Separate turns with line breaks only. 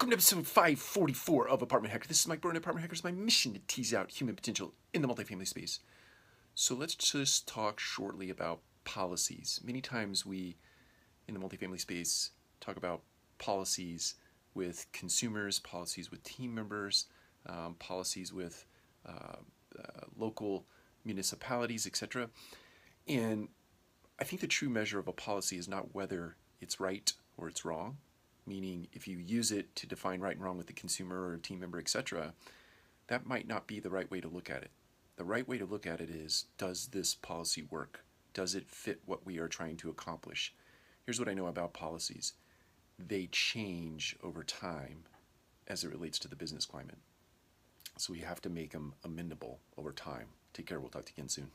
Welcome to episode 544 of Apartment Hacker. This is Mike Brewer, Apartment Hacker. It's my mission to tease out human potential in the multifamily space. So let's just talk shortly about policies. Many times we, in the multifamily space, talk about policies with consumers, policies with team members, um, policies with uh, uh, local municipalities, etc. And I think the true measure of a policy is not whether it's right or it's wrong meaning if you use it to define right and wrong with the consumer or a team member, etc., that might not be the right way to look at it. The right way to look at it is does this policy work? Does it fit what we are trying to accomplish? Here's what I know about policies they change over time as it relates to the business climate. So we have to make them amendable over time. Take care. We'll talk to you again soon.